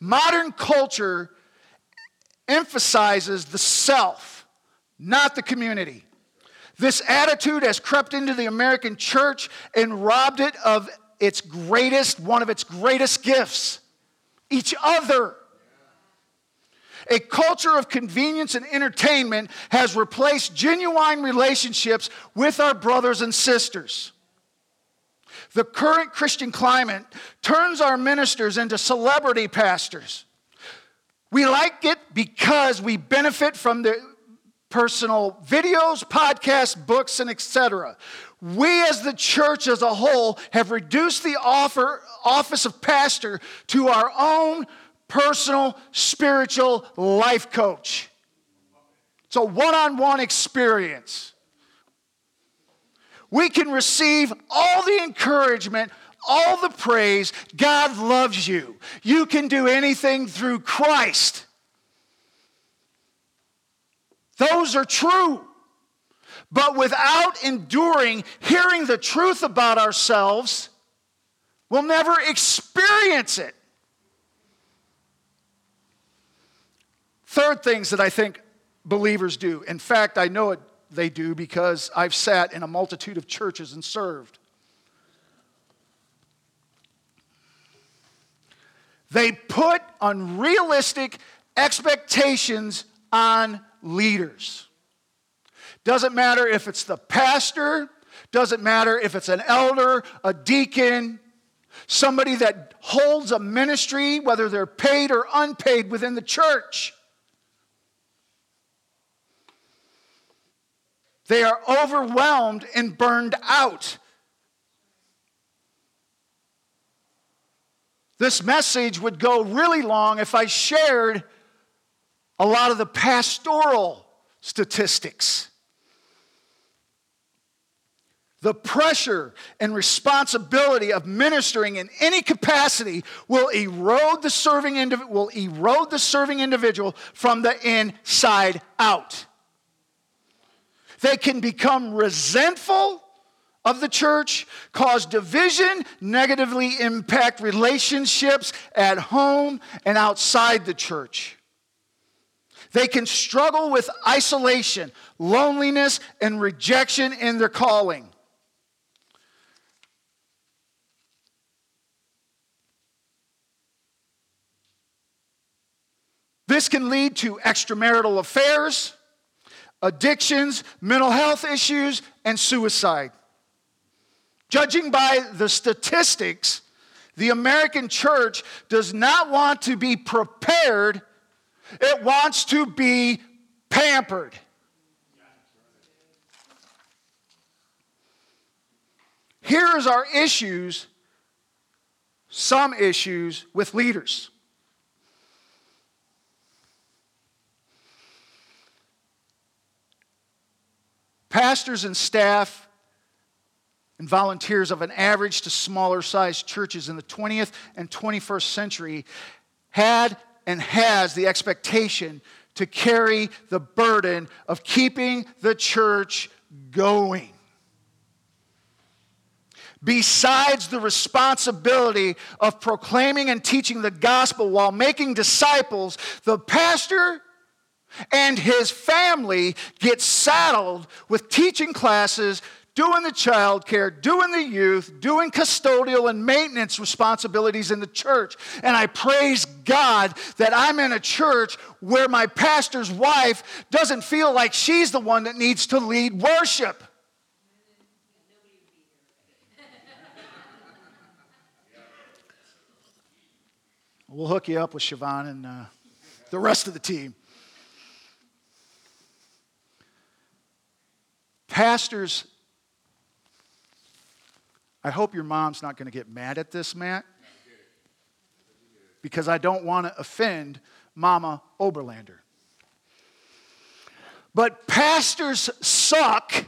Modern culture emphasizes the self, not the community. This attitude has crept into the American church and robbed it of its greatest, one of its greatest gifts each other. A culture of convenience and entertainment has replaced genuine relationships with our brothers and sisters. The current Christian climate turns our ministers into celebrity pastors. We like it because we benefit from the personal videos, podcasts, books, and etc. We, as the church as a whole, have reduced the offer, office of pastor to our own personal spiritual life coach. It's a one on one experience we can receive all the encouragement, all the praise. God loves you. You can do anything through Christ. Those are true. But without enduring, hearing the truth about ourselves, we'll never experience it. Third things that I think believers do. In fact, I know it they do because I've sat in a multitude of churches and served. They put unrealistic expectations on leaders. Doesn't matter if it's the pastor, doesn't matter if it's an elder, a deacon, somebody that holds a ministry, whether they're paid or unpaid within the church. They are overwhelmed and burned out. This message would go really long if I shared a lot of the pastoral statistics. The pressure and responsibility of ministering in any capacity will erode the serving indiv- will erode the serving individual from the inside out. They can become resentful of the church, cause division, negatively impact relationships at home and outside the church. They can struggle with isolation, loneliness, and rejection in their calling. This can lead to extramarital affairs, addictions, mental health issues, and suicide. Judging by the statistics, the American church does not want to be prepared, it wants to be pampered. Here's our issues, some issues with leaders. Pastors and staff and volunteers of an average to smaller sized churches in the 20th and 21st century had and has the expectation to carry the burden of keeping the church going. Besides the responsibility of proclaiming and teaching the gospel while making disciples, the pastor and his family get saddled with teaching classes, doing the child care, doing the youth, doing custodial and maintenance responsibilities in the church. And I praise God that I'm in a church where my pastor's wife doesn't feel like she's the one that needs to lead worship. We'll hook you up with Siobhan and uh, the rest of the team. Pastors, I hope your mom's not going to get mad at this, Matt, because I don't want to offend Mama Oberlander. But pastors suck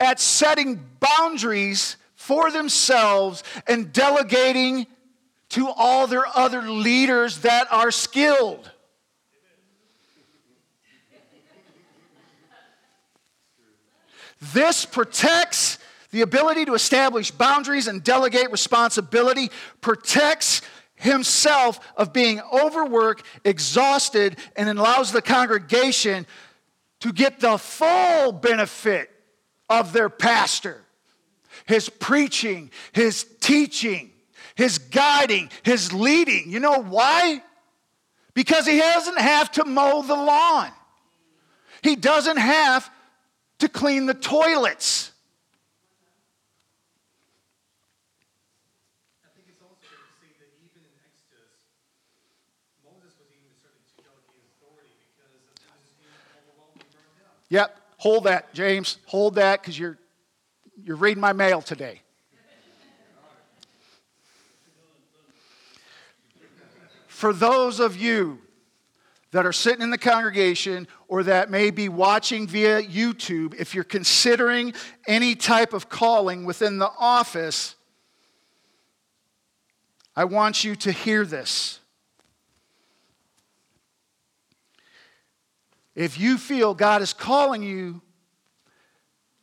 at setting boundaries for themselves and delegating to all their other leaders that are skilled. This protects the ability to establish boundaries and delegate responsibility, protects himself of being overworked, exhausted, and allows the congregation to get the full benefit of their pastor. His preaching, his teaching, his guiding, his leading. You know why? Because he doesn't have to mow the lawn. He doesn't have to clean the toilets. I think it's also fair to say that even in Exodus, Moses was even starting to delegate authority because of Moses being overwhelmed and burned out. Yep, hold that, James. Hold that because you're, you're reading my mail today. For those of you that are sitting in the congregation or that may be watching via YouTube, if you're considering any type of calling within the office, I want you to hear this. If you feel God is calling you,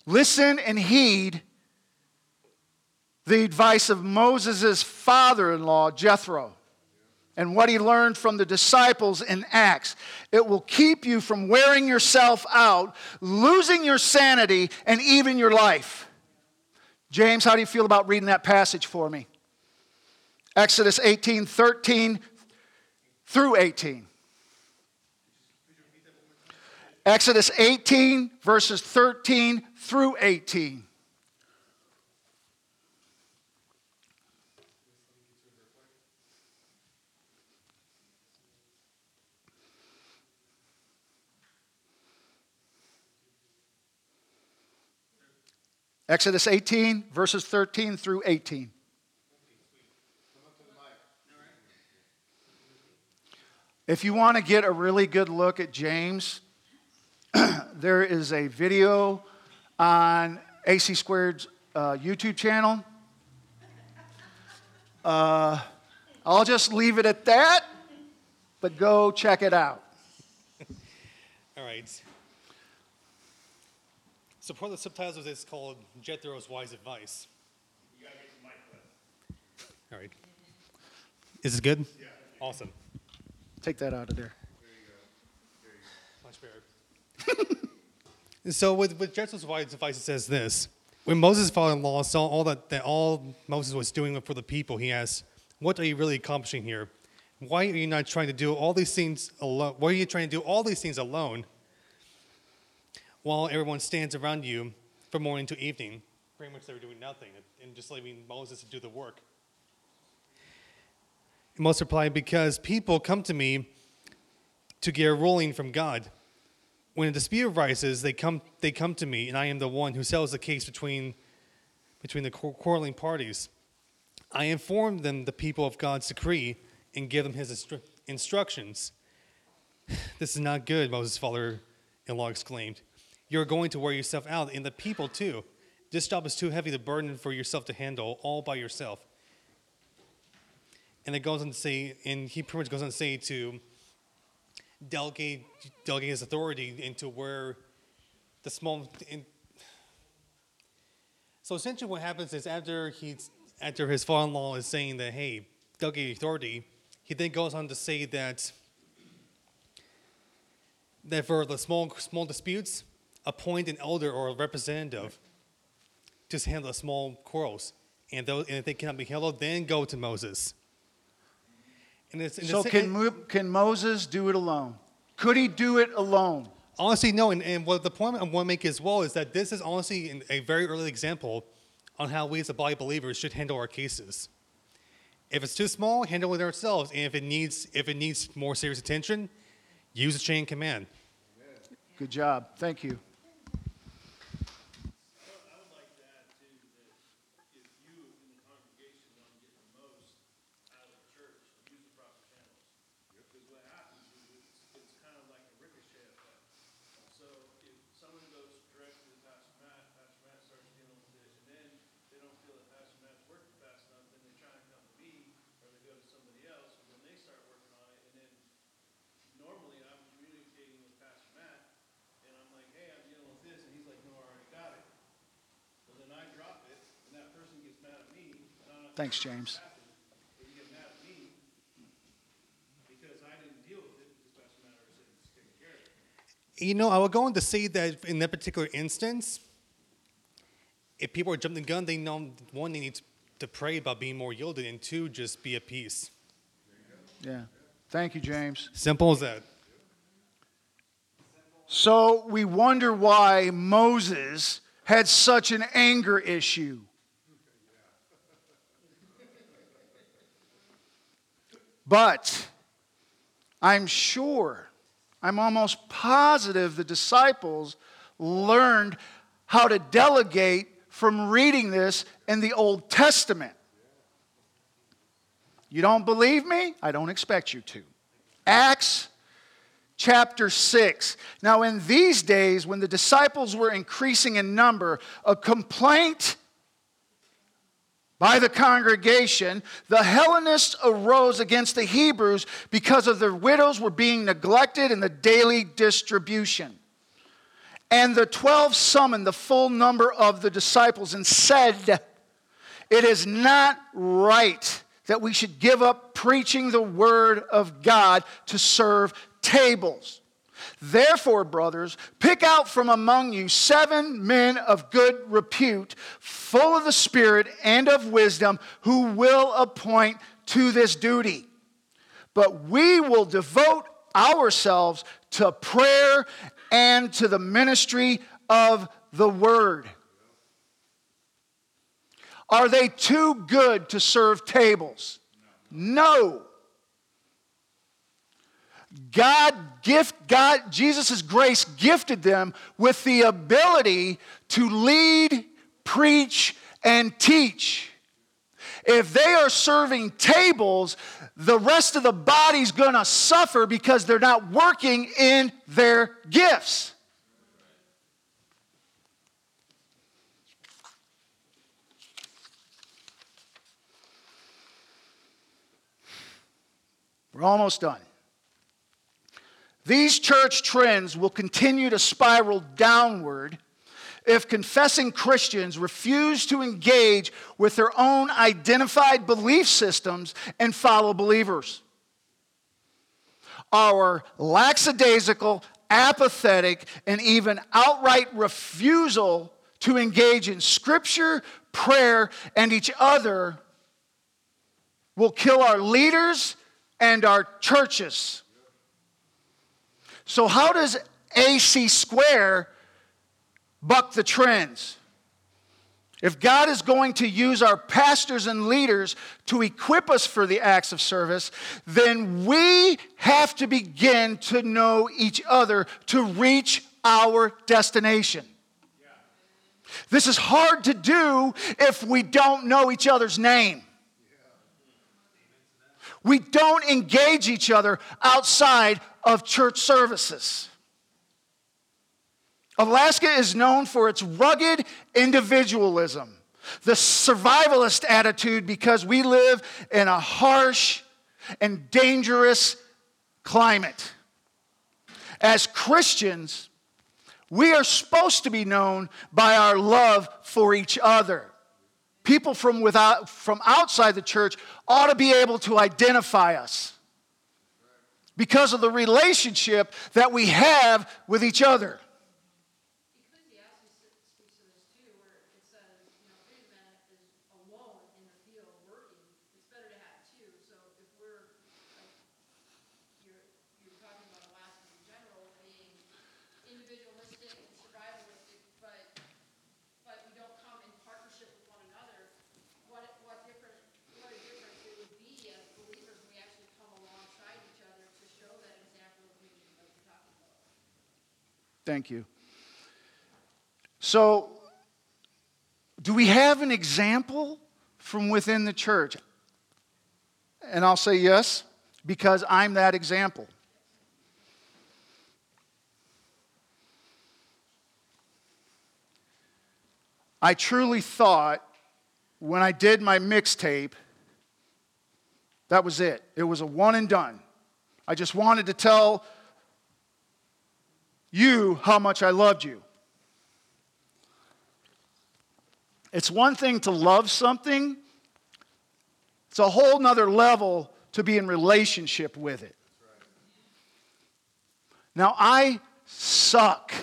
listen and heed the advice of Moses' father in law, Jethro, and what he learned from the disciples in Acts. It will keep you from wearing yourself out, losing your sanity, and even your life. James, how do you feel about reading that passage for me? Exodus 18 13 through 18. Exodus 18, verses 13 through 18. Exodus 18, verses 13 through 18. If you want to get a really good look at James, there is a video on AC Squared's uh, YouTube channel. Uh, I'll just leave it at that, but go check it out. All right. So part of the subtitles is called Jethro's Wise Advice. All right. Is this good? Yeah. Awesome. Take that out of there. So with, with Jethro's advice, it says this. When Moses' father-in-law saw all that, that all Moses was doing for the people, he asked, what are you really accomplishing here? Why are you not trying to do all these things alone? Why are you trying to do all these things alone while everyone stands around you from morning to evening? Pretty much they were doing nothing and just leaving Moses to do the work. Moses replied, Because people come to me to get a ruling from God. When a dispute arises, they come, they come to me, and I am the one who settles the case between, between the quarreling parties. I inform them the people of God's decree and give them his instru- instructions. This is not good, Moses' father in law exclaimed. You're going to wear yourself out, and the people too. This job is too heavy to burden for yourself to handle all by yourself. And it goes on to say, and he pretty much goes on to say to delegate, his authority into where the small. In, so essentially, what happens is after he's after his father-in-law is saying that, hey, delegate authority, he then goes on to say that that for the small small disputes, appoint an elder or a representative to handle the small quarrels, and, those, and if they cannot be handled, then go to Moses. And it's, and so can, Mo- can Moses do it alone? Could he do it alone? Honestly, no. And, and what the point I want to make as well is that this is honestly a very early example on how we as a body believers should handle our cases. If it's too small, handle it ourselves. And if it needs, if it needs more serious attention, use a chain command. Good job. Thank you. Thanks, James. You know, I was going to say that in that particular instance, if people are jumping the gun, they know one, they need to pray about being more yielded, and two, just be at peace. Yeah. Thank you, James. Simple as that. So we wonder why Moses had such an anger issue. But I'm sure, I'm almost positive the disciples learned how to delegate from reading this in the Old Testament. You don't believe me? I don't expect you to. Acts chapter 6. Now, in these days, when the disciples were increasing in number, a complaint by the congregation, the Hellenists arose against the Hebrews because of their widows were being neglected in the daily distribution. And the twelve summoned the full number of the disciples and said, It is not right that we should give up preaching the word of God to serve tables. Therefore, brothers, pick out from among you seven men of good repute, full of the Spirit and of wisdom, who will appoint to this duty. But we will devote ourselves to prayer and to the ministry of the word. Are they too good to serve tables? No. God gift God Jesus' grace gifted them with the ability to lead, preach, and teach. If they are serving tables, the rest of the body's to suffer because they're not working in their gifts. We're almost done. These church trends will continue to spiral downward if confessing Christians refuse to engage with their own identified belief systems and follow believers. Our lackadaisical, apathetic, and even outright refusal to engage in scripture, prayer, and each other will kill our leaders and our churches. So, how does AC square buck the trends? If God is going to use our pastors and leaders to equip us for the acts of service, then we have to begin to know each other to reach our destination. This is hard to do if we don't know each other's name. We don't engage each other outside of church services. Alaska is known for its rugged individualism, the survivalist attitude because we live in a harsh and dangerous climate. As Christians, we are supposed to be known by our love for each other. People from, without, from outside the church ought to be able to identify us because of the relationship that we have with each other. Ecclesiastes speaks to this too, where it says, you know, if a man is alone in the field working, it's better to have two. So if we're, like, you're, you're talking about Alaska in general being individualistic and survivalistic, but, but we don't come in partnership with one another, what, what different, what a difference it would be as believers when we actually come alongside each other to show that example of unity like you're talking about. Thank you. So, do we have an example from within the church? And I'll say yes, because I'm that example. I truly thought when I did my mixtape, that was it. It was a one and done. I just wanted to tell you how much I loved you. It's one thing to love something, it's a whole nother level to be in relationship with it. Now, I suck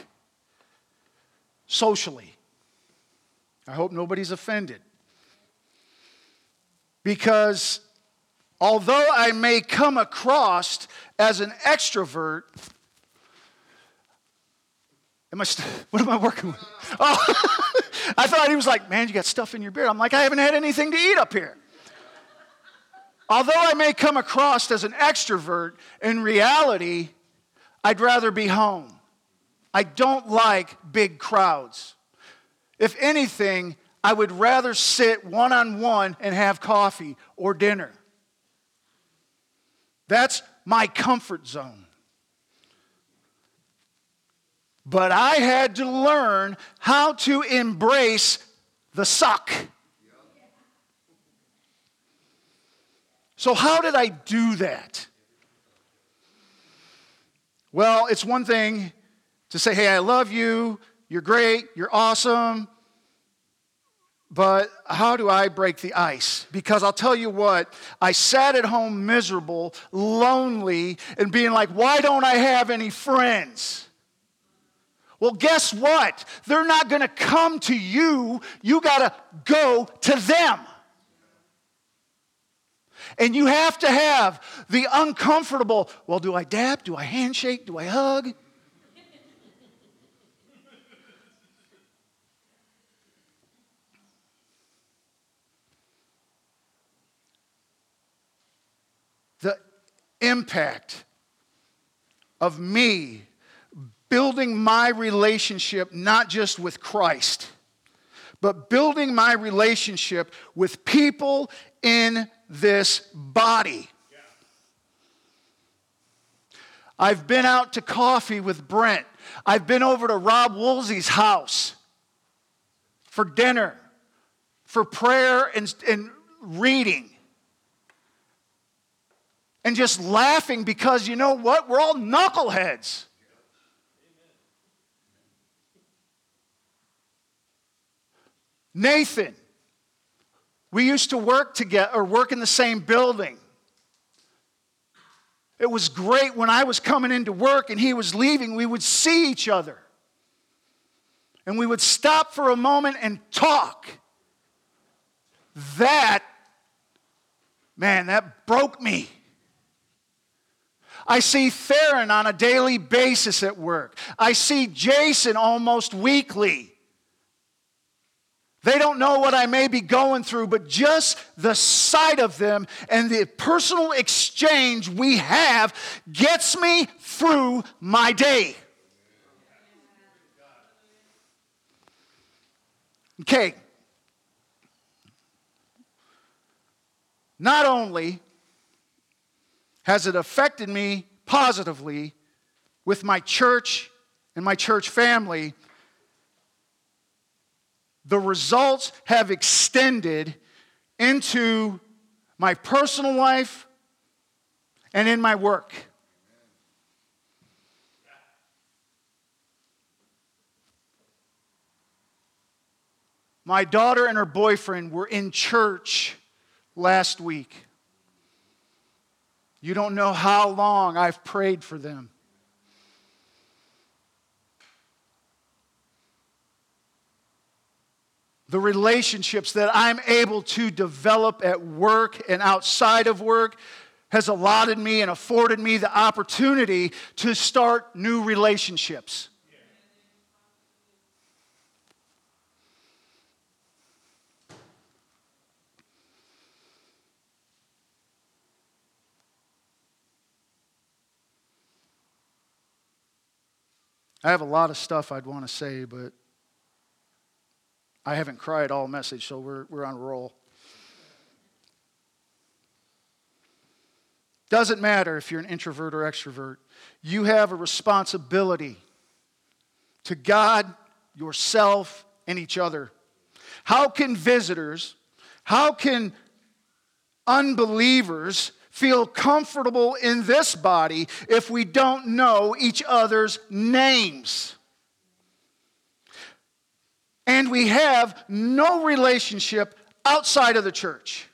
socially. I hope nobody's offended. Because although I may come across as an extrovert, Am I st- what am I working with? Oh, I thought he was like, man, you got stuff in your beard. I'm like, I haven't had anything to eat up here. Although I may come across as an extrovert, in reality, I'd rather be home. I don't like big crowds. If anything, I would rather sit one on one and have coffee or dinner. That's my comfort zone. But I had to learn how to embrace the suck. So, how did I do that? Well, it's one thing to say, hey, I love you, you're great, you're awesome, but how do I break the ice? Because I'll tell you what, I sat at home miserable, lonely, and being like, why don't I have any friends? Well, guess what? They're not going to come to you. You got to go to them. And you have to have the uncomfortable well, do I dap? Do I handshake? Do I hug? the impact of me building my relationship not just with Christ, but building my relationship with people in this body. I've been out to coffee with Brent. I've been over to Rob Woolsey's house for dinner, for prayer and, and reading and just laughing because you know what? We're all knuckleheads. Nathan, we used to work together or work in the same building. It was great when I was coming into work and he was leaving, we would see each other. And we would stop for a moment and talk. That, man, that broke me. I see Theron on a daily basis at work. I see Jason almost weekly. They don't know what I may be going through, but just the sight of them and the personal exchange we have gets me through my day. Okay. Not only has it affected me positively with my church and my church family? The results have extended into my personal life and in my work. My daughter and her boyfriend were in church last week. You don't know how long I've prayed for them. The relationships that I'm able to develop at work and outside of work has allotted me and afforded me the opportunity to start new relationships. I have a lot of stuff I'd want to say, but I haven't cried all message, so we're, we're on a roll. Doesn't matter if you're an introvert or extrovert, you have a responsibility to God, yourself, and each other. How can visitors, how can unbelievers feel comfortable in this body if we don't know each other's names. And we have no relationship outside of the church.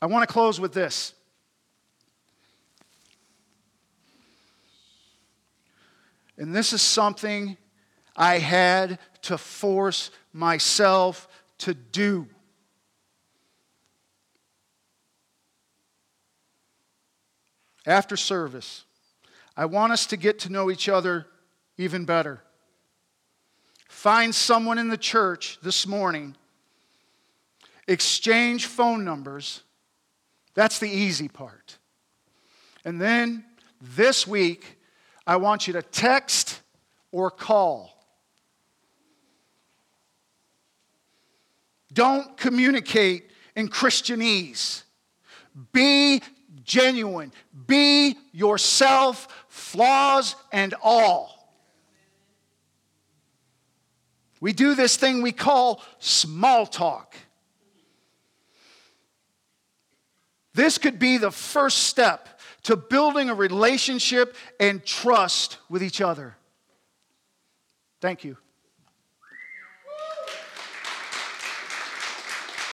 I want to close with this. And this is something I had to force myself to do. After service, I want us to get to know each other even better. Find someone in the church this morning, exchange phone numbers. That's the easy part. And then this week, I want you to text or call. Don't communicate in Christianese. Be genuine. Be yourself, flaws and all. We do this thing we call small talk. This could be the first step to building a relationship and trust with each other. Thank you.